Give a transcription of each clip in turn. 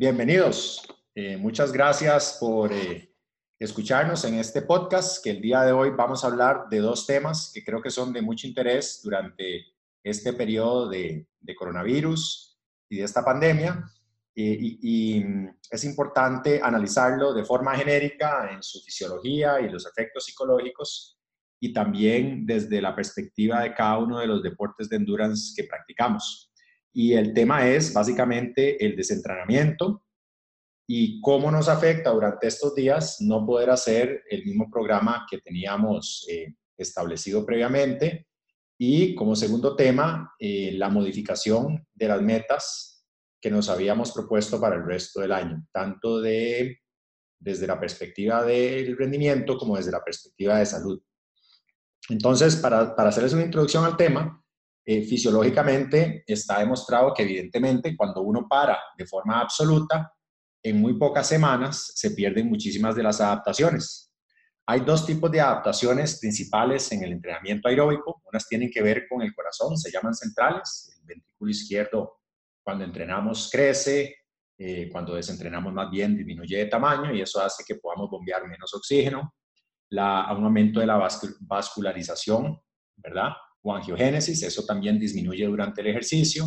Bienvenidos. Eh, muchas gracias por eh, escucharnos en este podcast, que el día de hoy vamos a hablar de dos temas que creo que son de mucho interés durante este periodo de, coronavirus y de esta pandemia. y, mm, es importante analizarlo de forma genérica en su fisiología y los efectos psicológicos y también desde la perspectiva de cada uno de los deportes de endurance que practicamos. Y el tema es básicamente el desentrenamiento y cómo nos afecta durante estos días no poder hacer el mismo programa que teníamos eh, establecido previamente. Y como segundo tema, eh, la modificación de las metas que nos habíamos propuesto para el resto del año, tanto de, desde la perspectiva del rendimiento como desde la perspectiva de salud. Entonces, para, para hacerles una introducción al tema, eh, fisiológicamente está demostrado que evidentemente cuando uno para de forma absoluta, en muy pocas semanas se pierden muchísimas de las adaptaciones. Hay dos tipos de adaptaciones principales en el entrenamiento aeróbico. Unas tienen que ver con el corazón, se llaman centrales. El ventrículo izquierdo, cuando entrenamos, crece. Eh, cuando desentrenamos, más bien disminuye de tamaño y eso hace que podamos bombear menos oxígeno. La, un aumento de la vascularización, ¿verdad? O angiogénesis, eso también disminuye durante el ejercicio.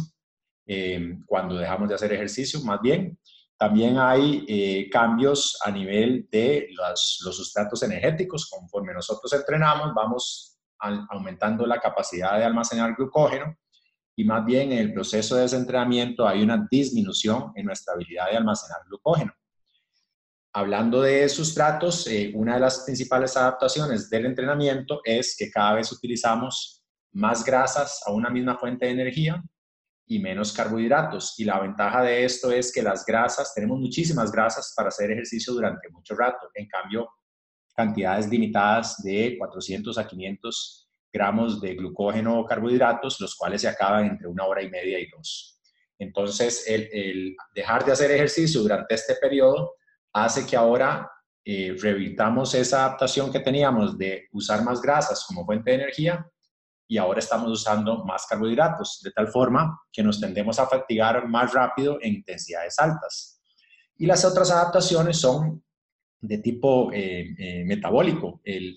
Eh, cuando dejamos de hacer ejercicio, más bien. También hay eh, cambios a nivel de los, los sustratos energéticos. Conforme nosotros entrenamos, vamos aumentando la capacidad de almacenar glucógeno y más bien en el proceso de desentrenamiento hay una disminución en nuestra habilidad de almacenar glucógeno. Hablando de sustratos, eh, una de las principales adaptaciones del entrenamiento es que cada vez utilizamos más grasas a una misma fuente de energía y menos carbohidratos. Y la ventaja de esto es que las grasas, tenemos muchísimas grasas para hacer ejercicio durante mucho rato. En cambio, cantidades limitadas de 400 a 500 gramos de glucógeno o carbohidratos, los cuales se acaban entre una hora y media y dos. Entonces, el, dejar de hacer ejercicio durante este periodo hace que ahora eh, revirtamos esa adaptación que teníamos de usar más grasas como fuente de energía y ahora estamos usando más carbohidratos, de tal forma que nos tendemos a fatigar más rápido en intensidades altas. Y las otras adaptaciones son de tipo eh, eh, metabólico. El,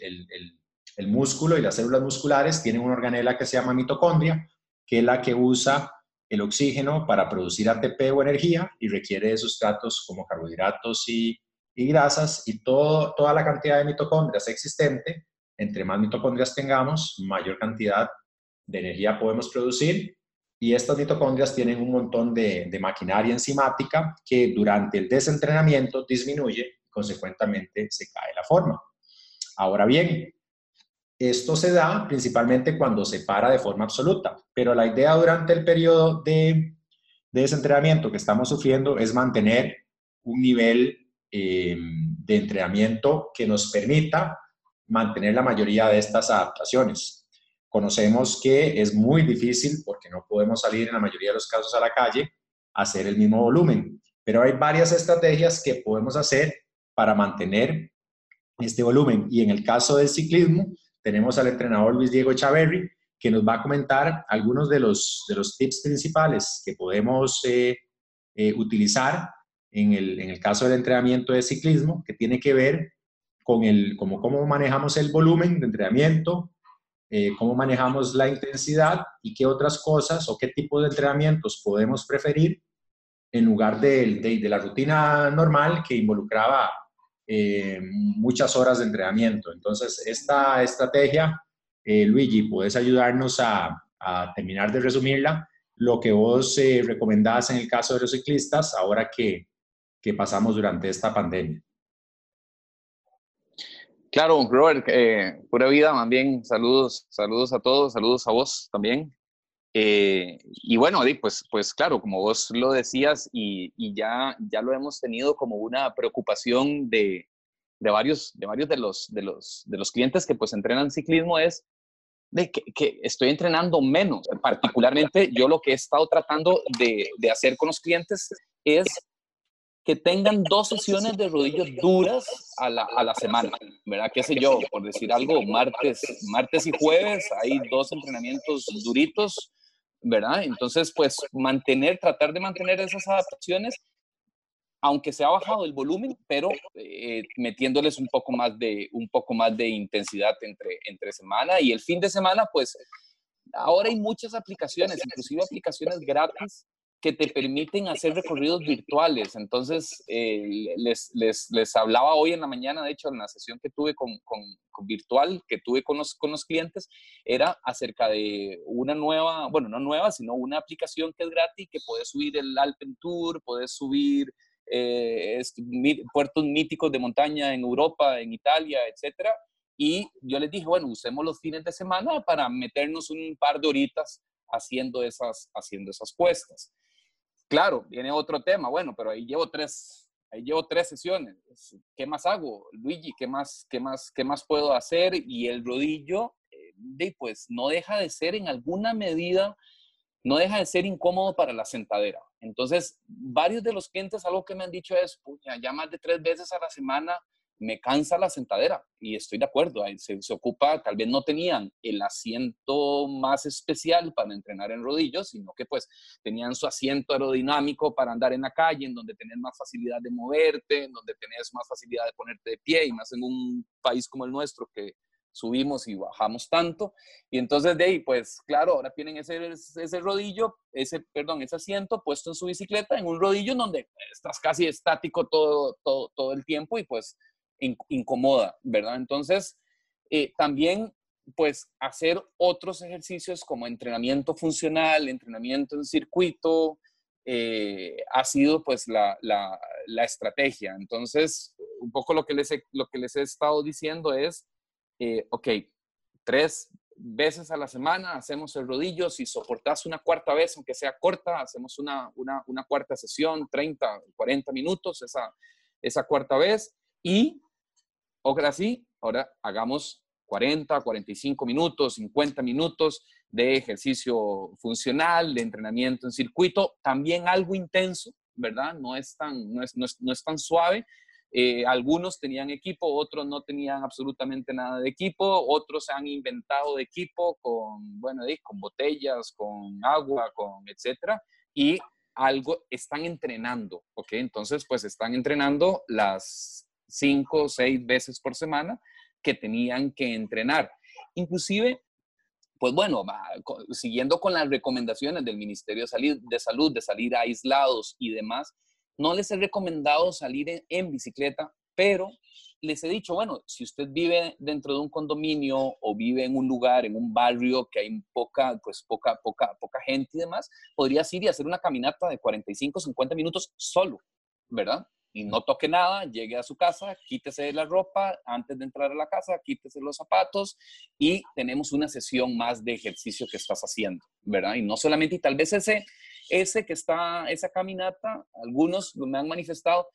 el, músculo y las células musculares tienen una organela que se llama mitocondria, que es la que usa el oxígeno para producir ATP o energía y requiere de sustratos como carbohidratos y, grasas y todo, toda la cantidad de mitocondrias existente entre más mitocondrias tengamos, mayor cantidad de energía podemos producir y estas mitocondrias tienen un montón de, maquinaria enzimática que durante el desentrenamiento disminuye y consecuentemente se cae la forma. Ahora bien, esto se da principalmente cuando se para de forma absoluta, pero la idea durante el periodo de, desentrenamiento que estamos sufriendo es mantener un nivel eh, de entrenamiento que nos permita mantener la mayoría de estas adaptaciones. Conocemos que es muy difícil, porque no podemos salir en la mayoría de los casos a la calle, hacer el mismo volumen, pero hay varias estrategias que podemos hacer para mantener este volumen. Y en el caso del ciclismo, tenemos al entrenador Luis Diego Chaverri, que nos va a comentar algunos de los, de los tips principales que podemos eh, eh, utilizar en el, en el caso del entrenamiento de ciclismo, que tiene que ver con el, como cómo manejamos el volumen de entrenamiento, eh, cómo manejamos la intensidad y qué otras cosas o qué tipo de entrenamientos podemos preferir en lugar de, de, la rutina normal que involucraba eh, muchas horas de entrenamiento. Entonces, esta estrategia, eh, Luigi, puedes ayudarnos a, a, terminar de resumirla, lo que vos recomendás en el caso de los ciclistas ahora que, que pasamos durante esta pandemia. Claro, Robert, eh, pura vida, más bien, saludos, saludos a todos, saludos a vos también. Eh, y bueno, pues, pues claro, como vos lo decías y, ya, ya lo hemos tenido como una preocupación de, de, varios, de varios de los, de, los, de los clientes que pues entrenan ciclismo es de que, estoy entrenando menos. Particularmente yo lo que he estado tratando de hacer con los clientes es que tengan dos sesiones de rodillas duras a la, a la, semana, ¿verdad? ¿Qué sé yo? Por decir algo, martes, martes y jueves hay dos entrenamientos duritos, ¿verdad? Entonces, pues mantener, tratar de mantener esas adaptaciones aunque se ha bajado el volumen, pero eh, metiéndoles un poco más de, un poco más de intensidad entre, entre semana y el fin de semana, pues ahora hay muchas aplicaciones, inclusive aplicaciones gratis que te permiten hacer recorridos virtuales. Entonces, eh, les, les, les, hablaba hoy en la mañana, de hecho, en la sesión que tuve con, con, virtual, que tuve con los, con los clientes, era acerca de una nueva, bueno, no nueva, sino una aplicación que es gratis, que puedes subir el Alpen Tour, puedes subir eh, puertos míticos de montaña en Europa, en Italia, etcétera. Y yo les dije, bueno, usemos los fines de semana para meternos un par de horitas haciendo esas, haciendo esas cuestas. Claro, viene otro tema, bueno, pero ahí llevo tres, ahí llevo tres sesiones. ¿Qué más hago, Luigi? ¿Qué más, qué más, qué más puedo hacer? Y el rodillo, eh, pues no deja de ser en alguna medida, no deja de ser incómodo para la sentadera. Entonces, varios de los clientes, algo que me han dicho es, ya más de tres veces a la semana me cansa la sentadera y estoy de acuerdo, se, se, ocupa, tal vez no tenían el asiento más especial para entrenar en rodillos, sino que pues tenían su asiento aerodinámico para andar en la calle, en donde tenés más facilidad de moverte, en donde tenés más facilidad de ponerte de pie y más en un país como el nuestro que subimos y bajamos tanto. Y entonces de ahí, pues claro, ahora tienen ese, ese rodillo, ese, perdón, ese asiento puesto en su bicicleta, en un rodillo en donde estás casi estático todo, todo, todo el tiempo y pues incomoda, ¿verdad? Entonces, eh, también pues hacer otros ejercicios como entrenamiento funcional, entrenamiento en circuito, eh, ha sido pues la, la, estrategia. Entonces, un poco lo que les he, lo que les he estado diciendo es, eh, ok, tres veces a la semana hacemos el rodillo, si soportas una cuarta vez, aunque sea corta, hacemos una, una, una cuarta sesión, 30, 40 minutos, esa, esa cuarta vez, y Ahora sí, ahora hagamos 40, 45 minutos, 50 minutos de ejercicio funcional, de entrenamiento en circuito, también algo intenso, ¿verdad? No es tan, no es, no es, tan suave. Eh, algunos tenían equipo, otros no tenían absolutamente nada de equipo, otros se han inventado de equipo con, bueno, con botellas, con agua, con etcétera, y algo están entrenando, ¿ok? Entonces, pues están entrenando las cinco o seis veces por semana que tenían que entrenar. Inclusive, pues bueno, siguiendo con las recomendaciones del Ministerio de Salud, de salir aislados y demás, no les he recomendado salir en, bicicleta, pero les he dicho, bueno, si usted vive dentro de un condominio o vive en un lugar, en un barrio que hay poca, pues poca, poca, poca gente y demás, podrías ir y hacer una caminata de 45, 50 minutos solo, ¿verdad? Y no toque nada, llegue a su casa, quítese la ropa antes de entrar a la casa, quítese los zapatos y tenemos una sesión más de ejercicio que estás haciendo, ¿verdad? Y no solamente, y tal vez ese, ese que está, esa caminata, algunos me han manifestado,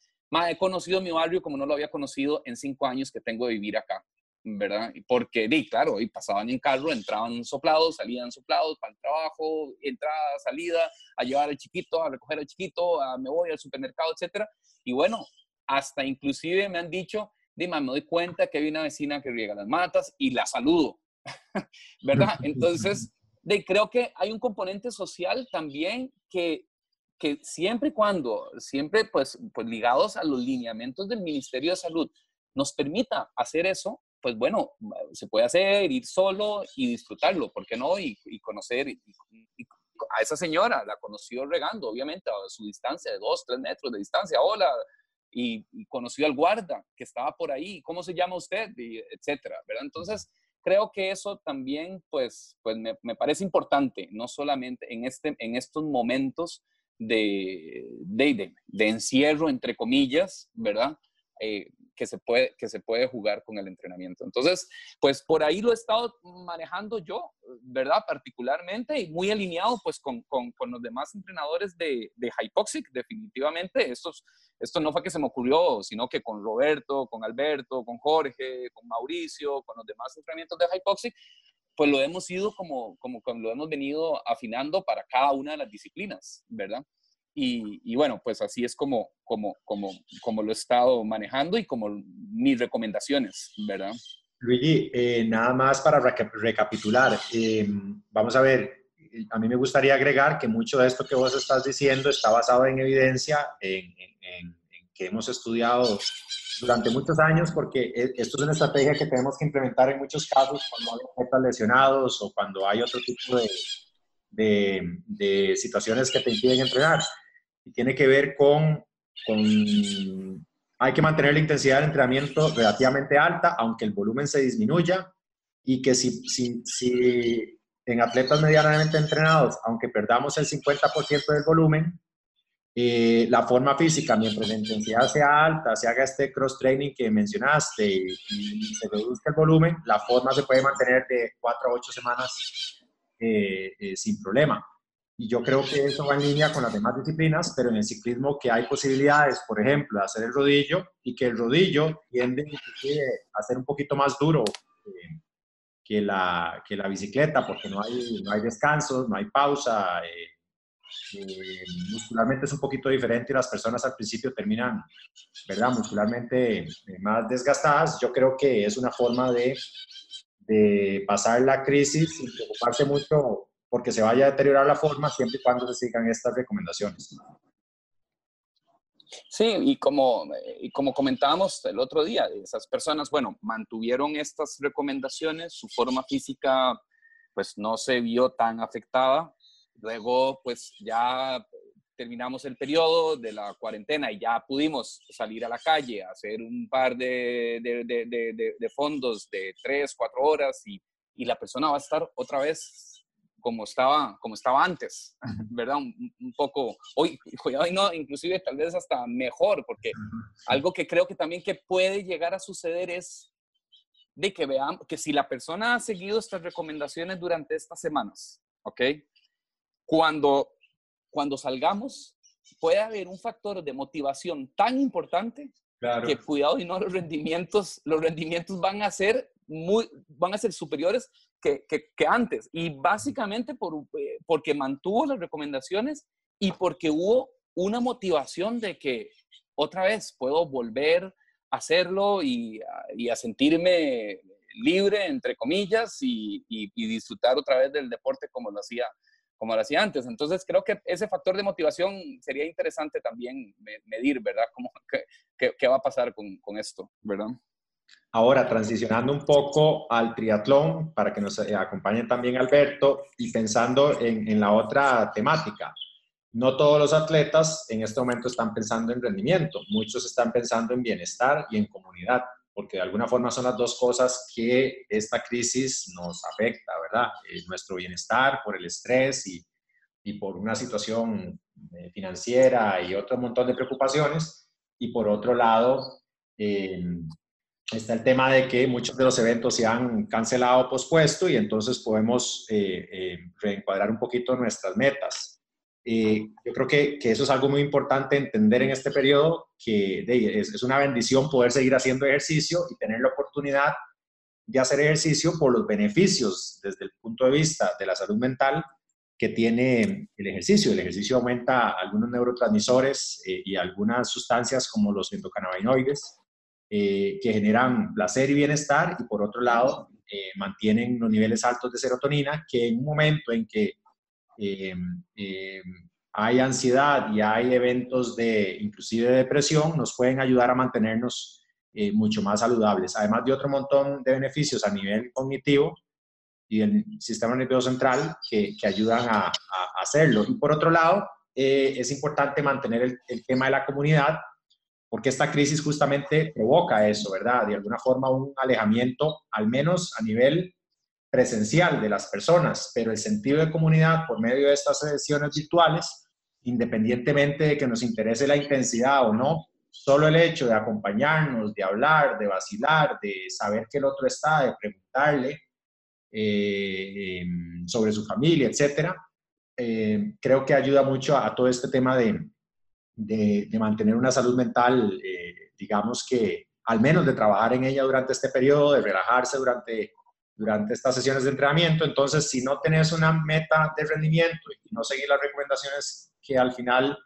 he conocido mi barrio como no lo había conocido en cinco años que tengo de vivir acá. ¿Verdad? Porque, di, claro, y pasaban en carro, entraban soplados, salían soplados para el trabajo, entrada, salida, a llevar al chiquito, a recoger al chiquito, a me voy al supermercado, etcétera. Y bueno, hasta inclusive me han dicho, dime, me doy cuenta que hay una vecina que riega las matas y la saludo, ¿verdad? Entonces, de, creo que hay un componente social también que, que siempre y cuando, siempre pues, pues ligados a los lineamientos del Ministerio de Salud, nos permita hacer eso, pues bueno, se puede hacer, ir solo y disfrutarlo, ¿por qué no? Y, conocer a esa señora, la conoció regando, obviamente, a su distancia de dos, tres metros de distancia, hola, y, conoció al guarda que estaba por ahí, ¿cómo se llama usted? Y etcétera, ¿verdad? Entonces, creo que eso también, pues, pues me, me, parece importante, no solamente en, este, en estos momentos de, de, de encierro, entre comillas, ¿verdad? Eh, que, se puede, que se puede jugar con el entrenamiento. Entonces, pues por ahí lo he estado manejando yo, ¿verdad? Particularmente y muy alineado pues con, con, con los demás entrenadores de, de Hypoxic, definitivamente. Estos, esto no fue que se me ocurrió, sino que con Roberto, con Alberto, con Jorge, con Mauricio, con los demás entrenamientos de Hypoxic, pues lo hemos ido como, como, como lo hemos venido afinando para cada una de las disciplinas, ¿verdad? Y, bueno, pues así es como, como, como, como lo he estado manejando y como mis recomendaciones, ¿verdad? Luigi, eh, nada más para recapitular. Eh, vamos a ver, a mí me gustaría agregar que mucho de esto que vos estás diciendo está basado en evidencia, en, que hemos estudiado durante muchos años porque e, esto es una estrategia que tenemos que implementar en muchos casos cuando hay atletas lesionados o cuando hay otro tipo de, de, de, situaciones que te impiden entrenar. Y tiene que ver con, con, hay que mantener la intensidad del entrenamiento relativamente alta, aunque el volumen se disminuya, y que si, si, si en atletas medianamente entrenados, aunque perdamos el 50% del volumen, eh, la forma física, mientras la intensidad sea alta, se haga este cross-training que mencionaste y, se reduzca el volumen, la forma se puede mantener de 4 a 8 semanas eh, eh, sin problema. Y yo creo que eso va en línea con las demás disciplinas, pero en el ciclismo que hay posibilidades, por ejemplo, de hacer el rodillo y que el rodillo tiende a ser un poquito más duro que, la, que la bicicleta, porque no hay, no hay descansos, no hay pausa, eh, muscularmente es un poquito diferente y las personas al principio terminan, ¿verdad? Muscularmente eh, más desgastadas. Yo creo que es una forma de, de pasar la crisis sin preocuparse mucho porque se vaya a deteriorar la forma siempre y cuando se sigan estas recomendaciones. Sí, y como, y como comentábamos el otro día, esas personas, bueno, mantuvieron estas recomendaciones, su forma física pues no se vio tan afectada, Luego, pues ya terminamos el periodo de la cuarentena y ya pudimos salir a la calle, hacer un par de, de, fondos de tres, cuatro horas y, y, la persona va a estar otra vez como estaba, como estaba antes, ¿verdad? Un, poco, hoy, hoy no, inclusive tal vez hasta mejor, porque algo que creo que también que puede llegar a suceder es de que vean que si la persona ha seguido estas recomendaciones durante estas semanas, ¿ok? cuando, cuando salgamos, puede haber un factor de motivación tan importante que cuidado y no los rendimientos, los rendimientos van a ser muy, van a ser superiores que, antes. Y básicamente por, eh, porque mantuvo las recomendaciones y porque hubo una motivación de que otra vez puedo volver a hacerlo y, a sentirme libre, entre comillas, y, disfrutar otra vez del deporte como lo hacía como lo hacía antes. Entonces, creo que ese factor de motivación sería interesante también medir, ¿verdad? ¿Cómo, qué, qué, va a pasar con, con, esto, ¿verdad? Ahora, transicionando un poco al triatlón, para que nos acompañe también Alberto, y pensando en, en la otra temática. No todos los atletas en este momento están pensando en rendimiento, muchos están pensando en bienestar y en comunidad porque de alguna forma son las dos cosas que esta crisis nos afecta, ¿verdad? Eh, nuestro bienestar por el estrés y, y por una situación eh, financiera y otro montón de preocupaciones. Y por otro lado, eh, está el tema de que muchos de los eventos se han cancelado o pospuesto y entonces podemos reencuadrar un poquito nuestras metas. Eh, yo creo que, que, eso es algo muy importante entender en este periodo, que es, es, una bendición poder seguir haciendo ejercicio y tener la oportunidad de hacer ejercicio por los beneficios desde el punto de vista de la salud mental que tiene el ejercicio. El ejercicio aumenta algunos neurotransmisores eh, y algunas sustancias como los endocannabinoides eh, que generan placer y bienestar y por otro lado mantienen los niveles altos de serotonina que en un momento en que eh, eh, hay ansiedad y hay eventos de inclusive de depresión, nos pueden ayudar a mantenernos eh, mucho más saludables, además de otro montón de beneficios a nivel cognitivo y del sistema nervioso central que, que ayudan a, a, hacerlo. Y por otro lado, es importante mantener el, el tema de la comunidad, porque esta crisis justamente provoca eso, ¿verdad? De alguna forma un alejamiento, al menos a nivel presencial de las personas, pero el sentido de comunidad por medio de estas sesiones virtuales, independientemente de que nos interese la intensidad o no, solo el hecho de acompañarnos, de hablar, de vacilar, de saber que el otro está, de preguntarle eh, em, sobre su familia, etcétera, eh, creo que ayuda mucho a, todo este tema de, de, mantener una salud mental, eh, digamos que al menos de trabajar en ella durante este periodo, de relajarse durante durante estas sesiones de entrenamiento. Entonces, si no tenés una meta de rendimiento y no seguir las recomendaciones que al final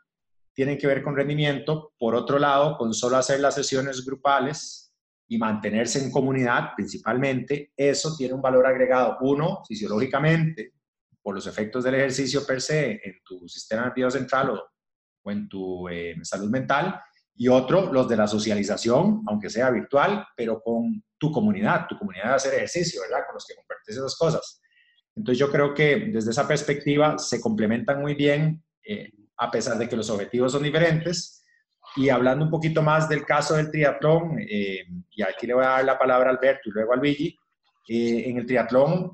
tienen que ver con rendimiento, por otro lado, con solo hacer las sesiones grupales y mantenerse en comunidad principalmente, eso tiene un valor agregado. Uno, fisiológicamente, por los efectos del ejercicio per se en tu sistema nervioso central o, en tu eh, salud mental, y otro los de la socialización, aunque sea virtual, pero con tu comunidad, tu comunidad de hacer ejercicio, ¿verdad? Con los que compartes esas cosas. Entonces yo creo que desde esa perspectiva se complementan muy bien, eh, a pesar de que los objetivos son diferentes. Y hablando un poquito más del caso del triatlón, eh, y aquí le voy a dar la palabra a Alberto y luego a Luigi, eh, en el triatlón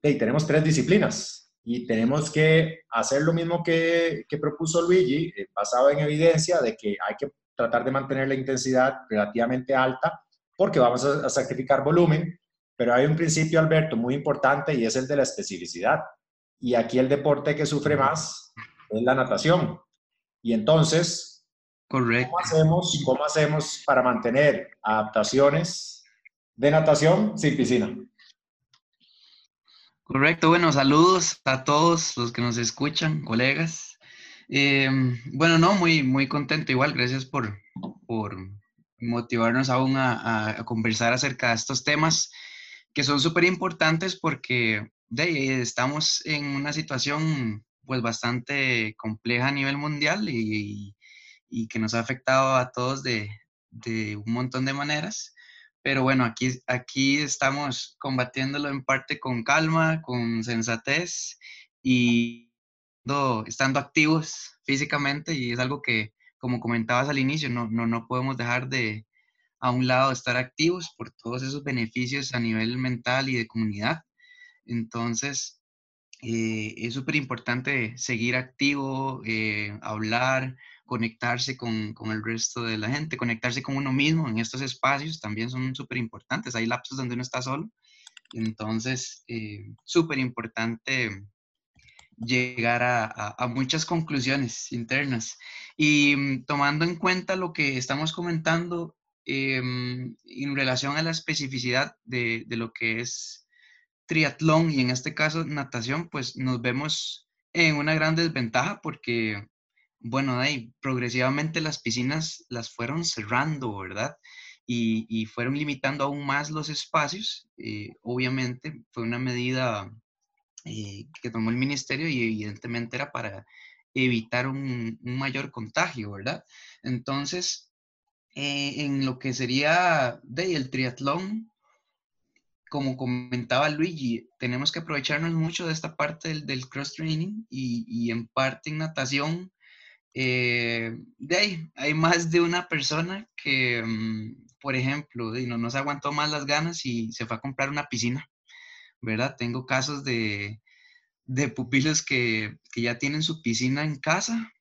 tenemos tres disciplinas y tenemos que hacer lo mismo que, que propuso Luigi, basado en evidencia de que hay que tratar de mantener la intensidad relativamente alta porque vamos a, a sacrificar volumen, pero hay un principio, Alberto, muy importante y es el de la especificidad. Y aquí el deporte que sufre más es la natación. Y entonces, Correcto. ¿cómo hacemos, ¿cómo hacemos para mantener adaptaciones de natación sin piscina? Correcto, bueno, saludos a todos los que nos escuchan, colegas. Eh, bueno, no, muy, muy contento igual, gracias por, por motivarnos aún a, conversar acerca de estos temas que son súper importantes porque estamos en una situación pues bastante compleja a nivel mundial y, y que nos ha afectado a todos de, de, un montón de maneras. Pero bueno, aquí, aquí estamos combatiéndolo en parte con calma, con sensatez y estando activos físicamente y es algo que, como comentabas al inicio, no, no, no podemos dejar de, a un lado estar activos por todos esos beneficios a nivel mental y de comunidad. Entonces, eh, es súper importante seguir activo, eh, hablar, conectarse con, con, el resto de la gente, conectarse con uno mismo en estos espacios también son súper importantes. Hay lapsos donde uno está solo. Entonces, eh, súper importante llegar a, a, a, muchas conclusiones internas. Y mm, tomando en cuenta lo que estamos comentando, eh, en relación a la especificidad de, de, lo que es triatlón y en este caso natación, pues nos vemos en una gran desventaja porque, bueno, ahí progresivamente las piscinas las fueron cerrando, ¿verdad? Y, y fueron limitando aún más los espacios. Eh, obviamente fue una medida eh, que tomó el ministerio y evidentemente era para evitar un, mayor contagio, ¿verdad? Entonces, eh, en lo que sería de, el triatlón, como comentaba Luigi, tenemos que aprovecharnos mucho de esta parte del, cross-training y, en parte en natación. Eh, de ahí, hay más de una persona que, um, por ejemplo, de, no nos aguantó más las ganas y se fue a comprar una piscina, ¿verdad? Tengo casos de, de pupilos que, que ya tienen su piscina en casa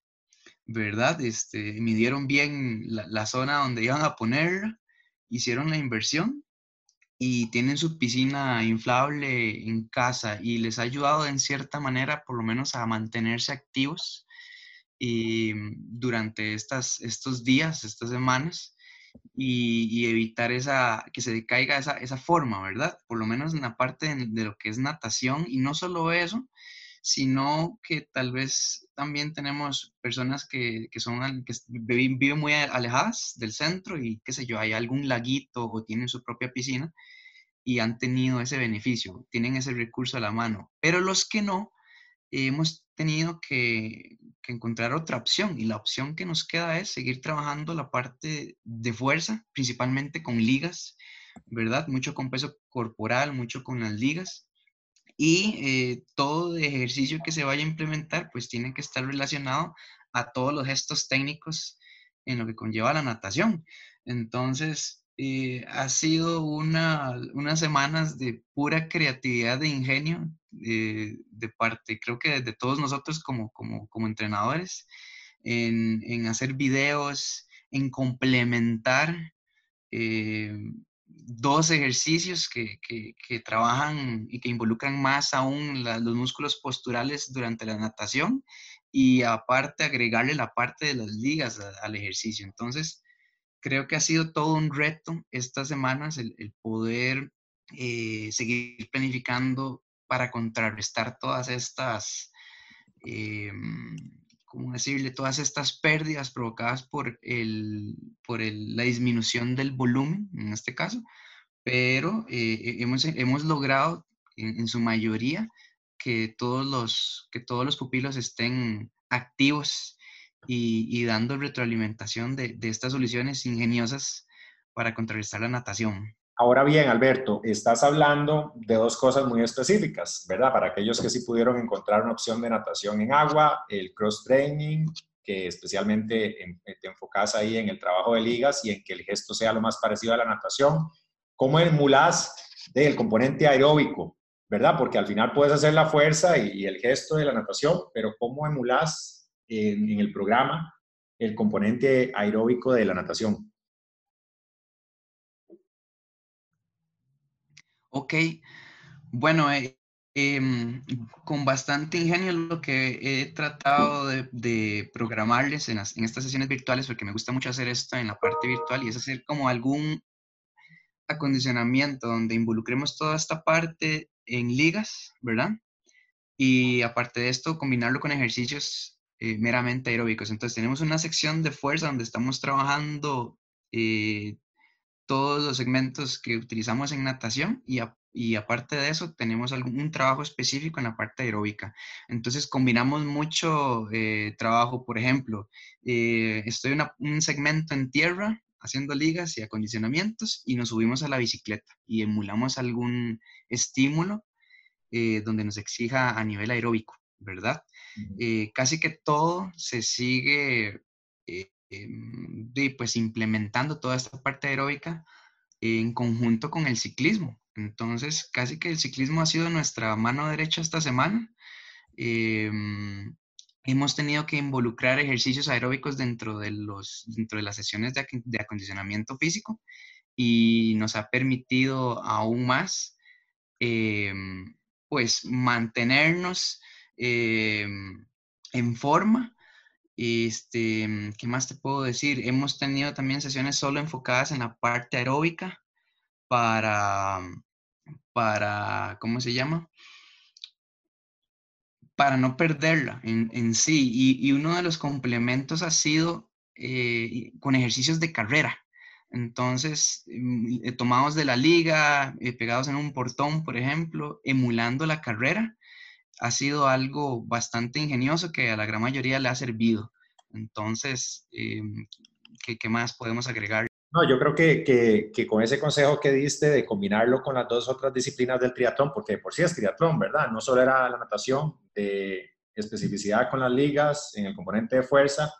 ¿verdad? Este, midieron bien la, la, zona donde iban a poner, hicieron la inversión y tienen su piscina inflable en casa y les ha ayudado en cierta manera por lo menos a mantenerse activos y durante estas, estos días, estas semanas y, evitar esa, que se decaiga esa, esa forma, ¿verdad? Por lo menos en la parte de, de lo que es natación y no solo eso, sino que tal vez también tenemos personas que, que son, que viven muy alejadas del centro y qué sé yo, hay algún laguito o tienen su propia piscina y han tenido ese beneficio, tienen ese recurso a la mano. Pero los que no, hemos tenido que, encontrar otra opción y la opción que nos queda es seguir trabajando la parte de fuerza, principalmente con ligas, ¿verdad? Mucho con peso corporal, mucho con las ligas y eh, todo ejercicio que se vaya a implementar pues tiene que estar relacionado a todos los gestos técnicos en lo que conlleva la natación. Entonces, eh, ha sido una, unas semanas de pura creatividad, de ingenio, de parte, creo que de todos nosotros como, como, como entrenadores, en, en, hacer videos, en complementar eh, dos ejercicios que, que, que, trabajan y que involucran más aún los músculos posturales durante la natación y aparte agregarle la parte de las ligas al ejercicio. Entonces, creo que ha sido todo un reto estas semanas el, el poder eh, seguir planificando para contrarrestar todas estas... Eh, ¿cómo decirle? Todas estas pérdidas provocadas por, el, por el, la disminución del volumen, en este caso, pero eh, hemos, hemos logrado en, su mayoría que todos, los, que todos los pupilos estén activos y, dando retroalimentación de estas soluciones ingeniosas para contrarrestar la natación. Ahora bien, Alberto, estás hablando de dos cosas muy específicas, ¿verdad? Para aquellos que sí pudieron encontrar una opción de natación en agua, el cross-training, que especialmente te enfocas ahí en el trabajo de ligas y en que el gesto sea lo más parecido a la natación. ¿Cómo emulas del componente aeróbico, verdad? Porque al final puedes hacer la fuerza y, el gesto de la natación, pero ¿cómo emulas en el programa el componente aeróbico de la natación? Ok, bueno, eh, em, con bastante ingenio lo que he tratado de, programarles en, en, estas sesiones virtuales, porque me gusta mucho hacer esto en la parte virtual, y es hacer como algún acondicionamiento donde involucremos toda esta parte en ligas, ¿verdad? Y aparte de esto, combinarlo con ejercicios eh, meramente aeróbicos. Entonces tenemos una sección de fuerza donde estamos trabajando eh, todos los segmentos que utilizamos en natación y, y aparte de eso tenemos algún trabajo específico en la parte aeróbica. Entonces combinamos mucho eh, trabajo, por ejemplo, eh, estoy en un segmento en tierra haciendo ligas y acondicionamientos y nos subimos a la bicicleta y emulamos algún estímulo eh, donde nos exija a nivel aeróbico, ¿verdad? casi que todo se sigue Em, pues implementando toda esta parte aeróbica en conjunto con el ciclismo. Entonces, casi que el ciclismo ha sido nuestra mano derecha esta semana. Em, hemos tenido que involucrar ejercicios aeróbicos dentro de, los, dentro de las sesiones de, de acondicionamiento físico y nos ha permitido aún más, em, pues, mantenernos en forma este, mm, ¿qué más te puedo decir? Hemos tenido también sesiones solo enfocadas en la parte aeróbica para, mm, para, ¿cómo se llama? Para no perderla en, sí. Y, uno de los complementos ha sido eh, con ejercicios de carrera. Entonces, mm, eh, tomados de la liga, eh, pegados en un portón, por ejemplo, emulando la carrera ha sido algo bastante ingenioso que a la gran mayoría le ha servido. Entonces, em, ¿qué, más podemos agregar? No, yo creo que, que, con ese consejo que diste de combinarlo con las dos otras disciplinas del triatlón, porque por sí es triatlón, ¿verdad? No solo era la natación, de especificidad con las ligas, en el componente de fuerza,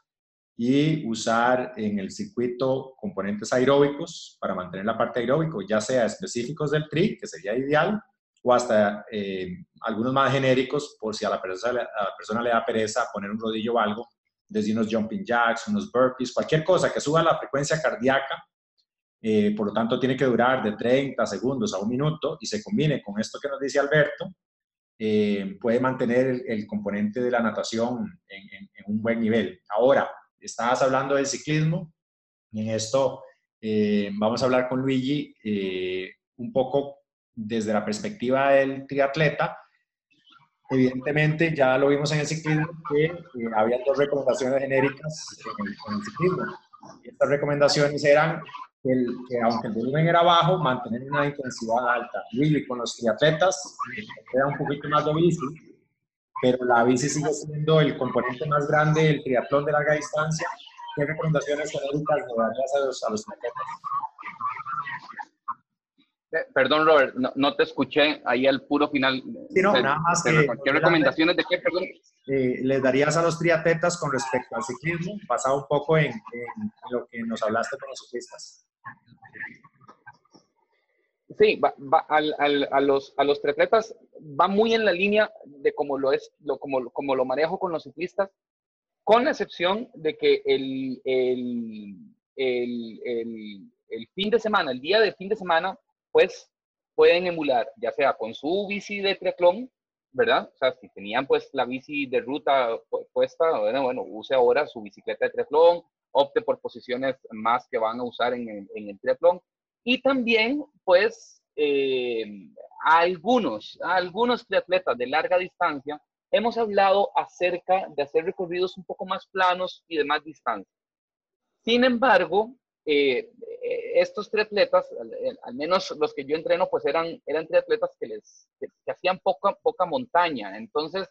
y usar en el circuito componentes aeróbicos para mantener la parte aeróbico, ya sea específicos del tri, que sería ideal, o hasta eh, algunos más genéricos por si a la, persona, a la persona le da pereza poner un rodillo o algo, desde unos jumping jacks, unos burpees, cualquier cosa que suba la frecuencia cardíaca, eh, por lo tanto tiene que durar de 30 segundos a un minuto y se combine con esto que nos dice Alberto, eh, puede mantener el, componente de la natación en, un buen nivel. Ahora, estabas hablando del ciclismo y en esto vamos a hablar con Luigi un poco desde la perspectiva del triatleta, evidentemente ya lo vimos en el ciclismo que eh, había dos recomendaciones genéricas en el, ciclismo. Y estas recomendaciones eran que, aunque el volumen era bajo, mantener una intensidad alta. Y con los triatletas queda un poquito más de bici, pero la bici sigue siendo el componente más grande del triatlón de larga distancia. ¿Qué recomendaciones genéricas le darías a los, a los triatletas? Eh, perdón, Robert, no, te escuché ahí al puro final. Sí, no, nada más que... ¿Qué recomendaciones de qué, perdón? Eh, les darías a los triatletas con respecto al ciclismo, basado un poco en, lo que nos hablaste con los ciclistas? Sí, a, los, a los triatletas va muy en la línea de cómo lo, es, lo, como, como lo manejo con los ciclistas, con la excepción de que el, el, el, el fin de semana, el día de fin de semana, pues pueden emular, ya sea con su bici de triatlón, ¿verdad? O sea, si tenían pues la bici de ruta puesta, bueno, use ahora su bicicleta de triatlón, opte por posiciones más que van a usar en el, en triatlón. Y también, pues, eh, a algunos, a algunos triatletas de larga distancia, hemos hablado acerca de hacer recorridos un poco más planos y de más distancia. Sin embargo, eh, estos triatletas, al, menos los que yo entreno, pues eran, eran triatletas que, les, que, hacían poca, poca montaña. Entonces,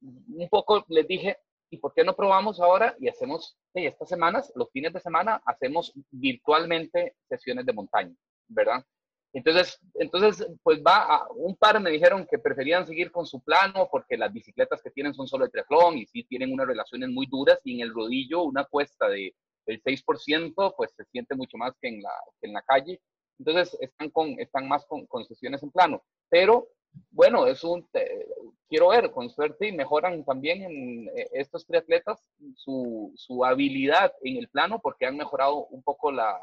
un poco les dije, ¿y por qué no probamos ahora y hacemos, estas semanas, los fines de semana, hacemos virtualmente sesiones de montaña, ¿verdad? Entonces, entonces, pues va, a, un par me dijeron que preferían seguir con su plano porque las bicicletas que tienen son solo de triatlón y sí tienen unas relaciones muy duras y en el rodillo una cuesta de, del 6% pues se siente mucho más que en la, que en la calle. Entonces están, con, están más con, con sesiones en plano. Pero bueno, es un, quiero ver, con suerte mejoran también en eh, estos triatletas su, su habilidad en el plano porque han mejorado un poco la,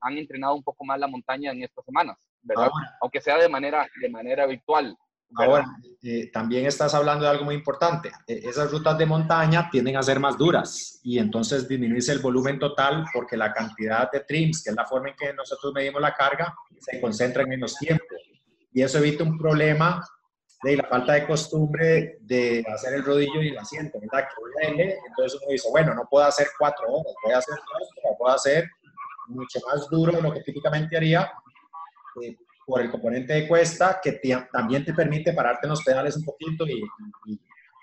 han entrenado un poco más la montaña en estas semanas, ¿verdad? Aunque sea de manera, de manera virtual. Ahora, eh, también estás hablando de algo muy importante. E, esas rutas de montaña tienden a ser más duras y entonces disminuirse el volumen total porque la cantidad de trims, que es la forma en que nosotros medimos la carga, se concentra en menos tiempo. Y eso evita un problema de la falta de costumbre de hacer el rodillo y el asiento, ¿verdad? Que entonces uno dice, bueno, no puedo hacer cuatro horas, voy a hacer dos, pero puedo hacer mucho más duro de lo que típicamente haría eh, por el componente de cuesta, que también te permite pararte en los pedales un poquito y,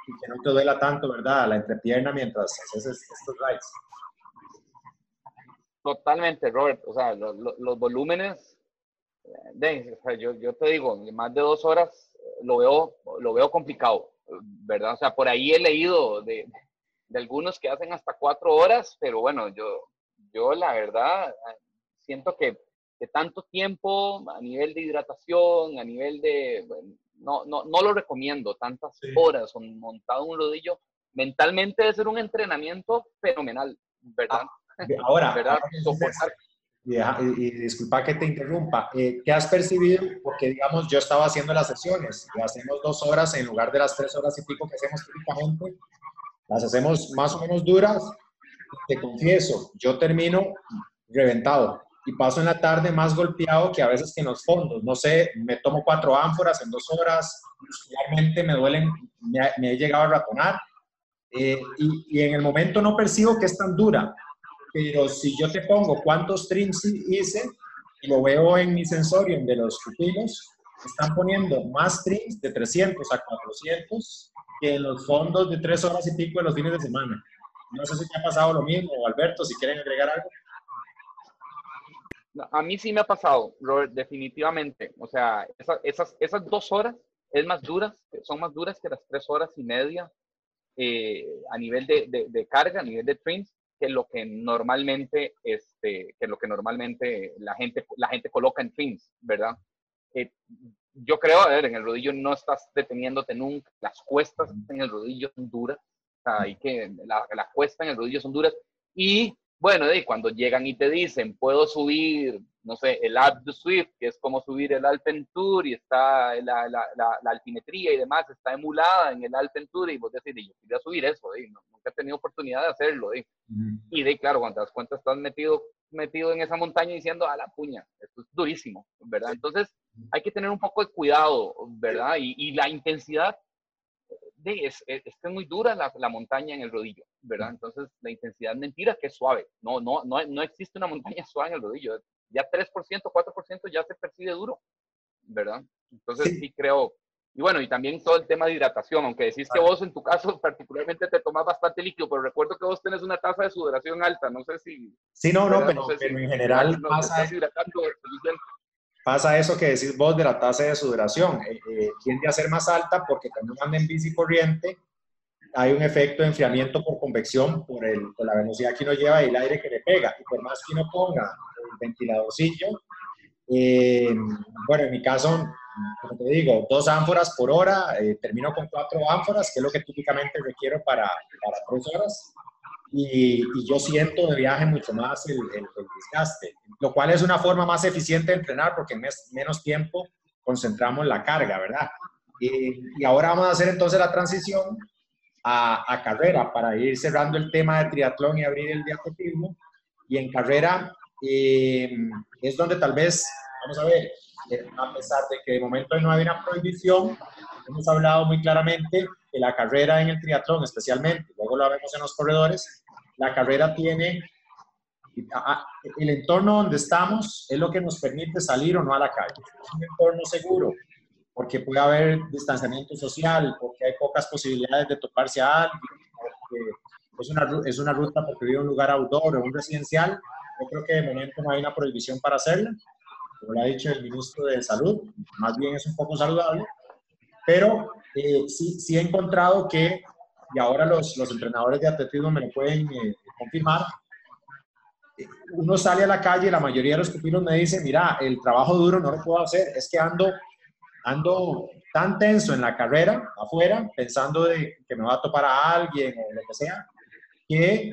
que no te duela tanto, ¿verdad? La entrepierna mientras haces estos rides. Totalmente, Robert. O sea, los volúmenes, de, yo, yo, te digo, más de dos horas lo veo, lo veo complicado, ¿verdad? O sea, por ahí he leído de, de algunos que hacen hasta cuatro horas, pero bueno, yo, yo la verdad siento que, de tanto tiempo a nivel de hidratación, a nivel de, no, no, no lo recomiendo, tantas horas montado un rodillo, mentalmente debe ser un entrenamiento fenomenal, ¿verdad? Ah, ahora, Y, disculpa que te interrumpa, eh, ¿qué has percibido? Porque, digamos, yo estaba haciendo las sesiones y hacemos dos horas en lugar de las tres horas y pico que hacemos típicamente, las hacemos más o menos duras te confieso, yo termino reventado y paso en la tarde más golpeado que a veces que en los fondos. No sé, me tomo cuatro ánforas en dos horas, muscularmente me duelen, me, he llegado a ratonar eh, y, en el momento no percibo que es tan dura, pero si yo te pongo cuántos trims hice y lo veo en mi sensorium de los pupilos, están poniendo más trims de 300 a 400 que en los fondos de tres horas y pico de los fines de semana. No sé si te ha pasado lo mismo, Alberto, si quieren agregar algo. A mí sí me ha pasado, Robert, definitivamente. O sea, esas, dos horas es más duras, son más duras que las tres horas y media eh, a nivel de, carga, a nivel de trims, que lo que normalmente, este, que lo que normalmente la gente, la gente coloca en trims, ¿verdad? Eh, yo creo, a ver, en el rodillo no estás deteniéndote nunca, las cuestas en el rodillo son duras, y que las cuestas en el rodillo son duras. Y bueno, de cuando llegan y te dicen, puedo subir, no sé, el de Swift, que es como subir el Alpen Tour y está la, la, la, altimetría y demás, está emulada en el Alpen Tour y vos decís, yo quería subir eso, nunca he tenido oportunidad de hacerlo. Y de claro, cuando te das cuenta estás metido, metido en esa montaña diciendo, a la puña, esto es durísimo, ¿verdad? Entonces hay que tener un poco de cuidado, ¿verdad? Y, y la intensidad es, es, es, muy dura la, la, montaña en el rodillo, ¿verdad? Entonces, la intensidad mentira que es suave. No, no, no, no existe una montaña suave en el rodillo. Ya 3%, 4% ya se percibe duro, ¿verdad? Entonces, sí. creo. Y bueno, y también todo el tema de hidratación, aunque decís que vos en tu caso particularmente te tomas bastante líquido, pero recuerdo que vos tenés una tasa de sudoración alta, no sé si... Sí, no, no, pero, en general pasa, pasa eso que decís vos de la tasa de sudoración. Eh, eh, tiende a ser más alta porque cuando uno anda en bici corriente hay un efecto de enfriamiento por convección por, el, por la velocidad que uno lleva y el aire que le pega. Y por más que uno ponga el ventiladorcillo, eh, bueno, en mi caso, como te digo, dos ánforas por hora, termino con cuatro ánforas, que es lo que típicamente requiero para, para tres horas y, yo siento de viaje mucho más el, el, desgaste, lo cual es una forma más eficiente de entrenar porque en menos tiempo concentramos la carga, ¿verdad? Y, y, ahora vamos a hacer entonces la transición a, a, carrera para ir cerrando el tema de triatlón y abrir el diacotismo. Y en carrera eh, es donde tal vez, vamos a ver, eh, a pesar de que de momento no hay una prohibición, hemos hablado muy claramente que la carrera en el triatlón, especialmente, luego lo vemos en los corredores, la carrera tiene, el entorno donde estamos es lo que nos permite salir o no a la calle. Es un entorno seguro, porque puede haber distanciamiento social, porque hay pocas posibilidades de toparse a alguien, porque es una, es una ruta porque vive un lugar outdoor o un residencial, yo creo que de momento no hay una prohibición para hacerla, como lo ha dicho el ministro de Salud, más bien es un poco saludable, pero eh, sí, sí he encontrado que, y ahora los, los entrenadores de atletismo me lo pueden eh, confirmar, uno sale a la calle y la mayoría de los pupilos me dicen, mira, el trabajo duro no lo puedo hacer, es que ando, ando tan tenso en la carrera afuera, pensando de que me va a topar a alguien o lo que sea, que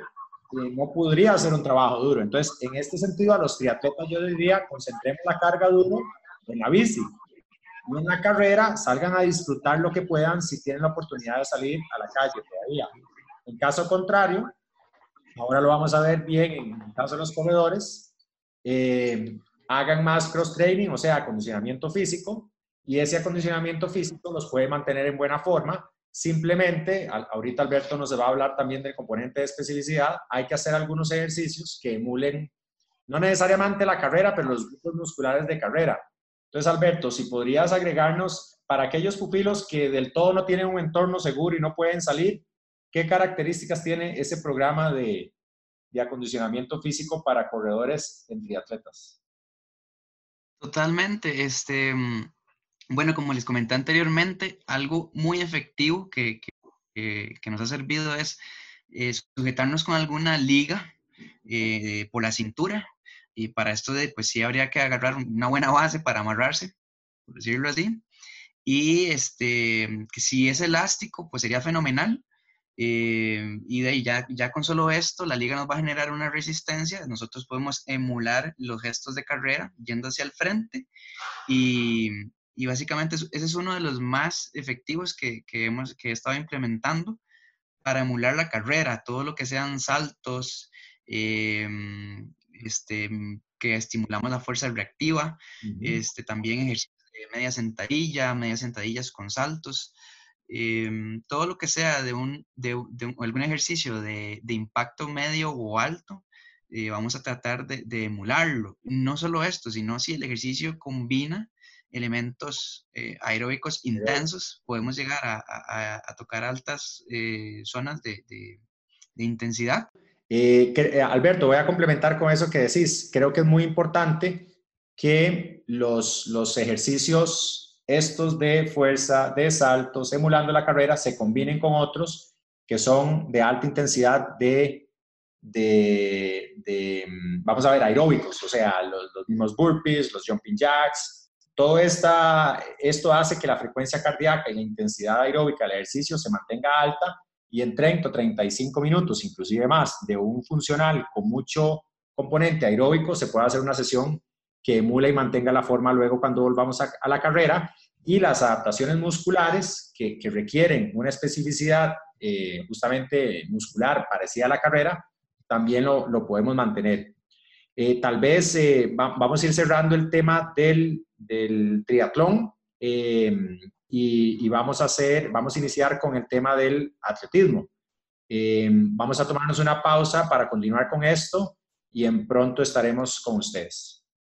no podría hacer un trabajo duro. Entonces, en este sentido, a los triatletas yo diría, concentremos la carga duro en la bici. Y en la carrera, salgan a disfrutar lo que puedan si tienen la oportunidad de salir a la calle todavía. En caso contrario, ahora lo vamos a ver bien en el caso de los corredores, eh, hagan más cross-training, o sea, acondicionamiento físico, y ese acondicionamiento físico los puede mantener en buena forma Simplemente, ahorita Alberto nos va a hablar también del componente de especificidad, hay que hacer algunos ejercicios que emulen, no necesariamente la carrera, pero los grupos musculares de carrera. Entonces, Alberto, si podrías agregarnos para aquellos pupilos que del todo no tienen un entorno seguro y no pueden salir, ¿qué características tiene ese programa de, de acondicionamiento físico para corredores en triatletas? Totalmente. Este, bueno, como les comenté anteriormente, algo muy efectivo que, nos ha servido es sujetarnos con alguna liga eh, por la cintura. Y para esto, de, pues sí habría que agarrar una buena base para amarrarse, por decirlo así. Y este, si es elástico, pues sería fenomenal. Eh, y de ahí ya, ya con solo esto, la liga nos va a generar una resistencia. Nosotros podemos emular los gestos de carrera yendo hacia el frente y, y básicamente ese es uno de los más efectivos que, que, hemos, que he estado implementando para emular la carrera, todo lo que sean saltos, em, este, que estimulamos la fuerza reactiva, este, también ejercicios de media sentadilla, media sentadillas con saltos, em, todo lo que sea de, un, de, algún ejercicio de, de, impacto medio o alto, eh, vamos a tratar de, de, emularlo. No solo esto, sino si el ejercicio combina elementos eh, aeróbicos intensos, podemos llegar a, tocar altas eh, zonas de, intensidad. Eh, Alberto, voy a complementar con eso que decís. Creo que es muy importante que los, los ejercicios estos de fuerza, de saltos, emulando la carrera, se combinen con otros que son de alta intensidad de, de, mm, vamos a ver, aeróbicos, o sea, los, los mismos burpees, los jumping jacks, todo esta, esto hace que la frecuencia cardíaca y la intensidad aeróbica del ejercicio se mantenga alta y en 30 o 35 minutos, inclusive más, de un funcional con mucho componente aeróbico, se puede hacer una sesión que emula y mantenga la forma luego cuando volvamos a, la carrera y las adaptaciones musculares que, requieren una especificidad eh, justamente muscular parecida a la carrera, también lo, lo podemos mantener. Eh, tal vez eh, vamos a ir cerrando el tema del, del triatlón em, y, vamos a hacer, vamos a iniciar con el tema del atletismo. Em, vamos a tomarnos una pausa para continuar con esto y en pronto estaremos con ustedes.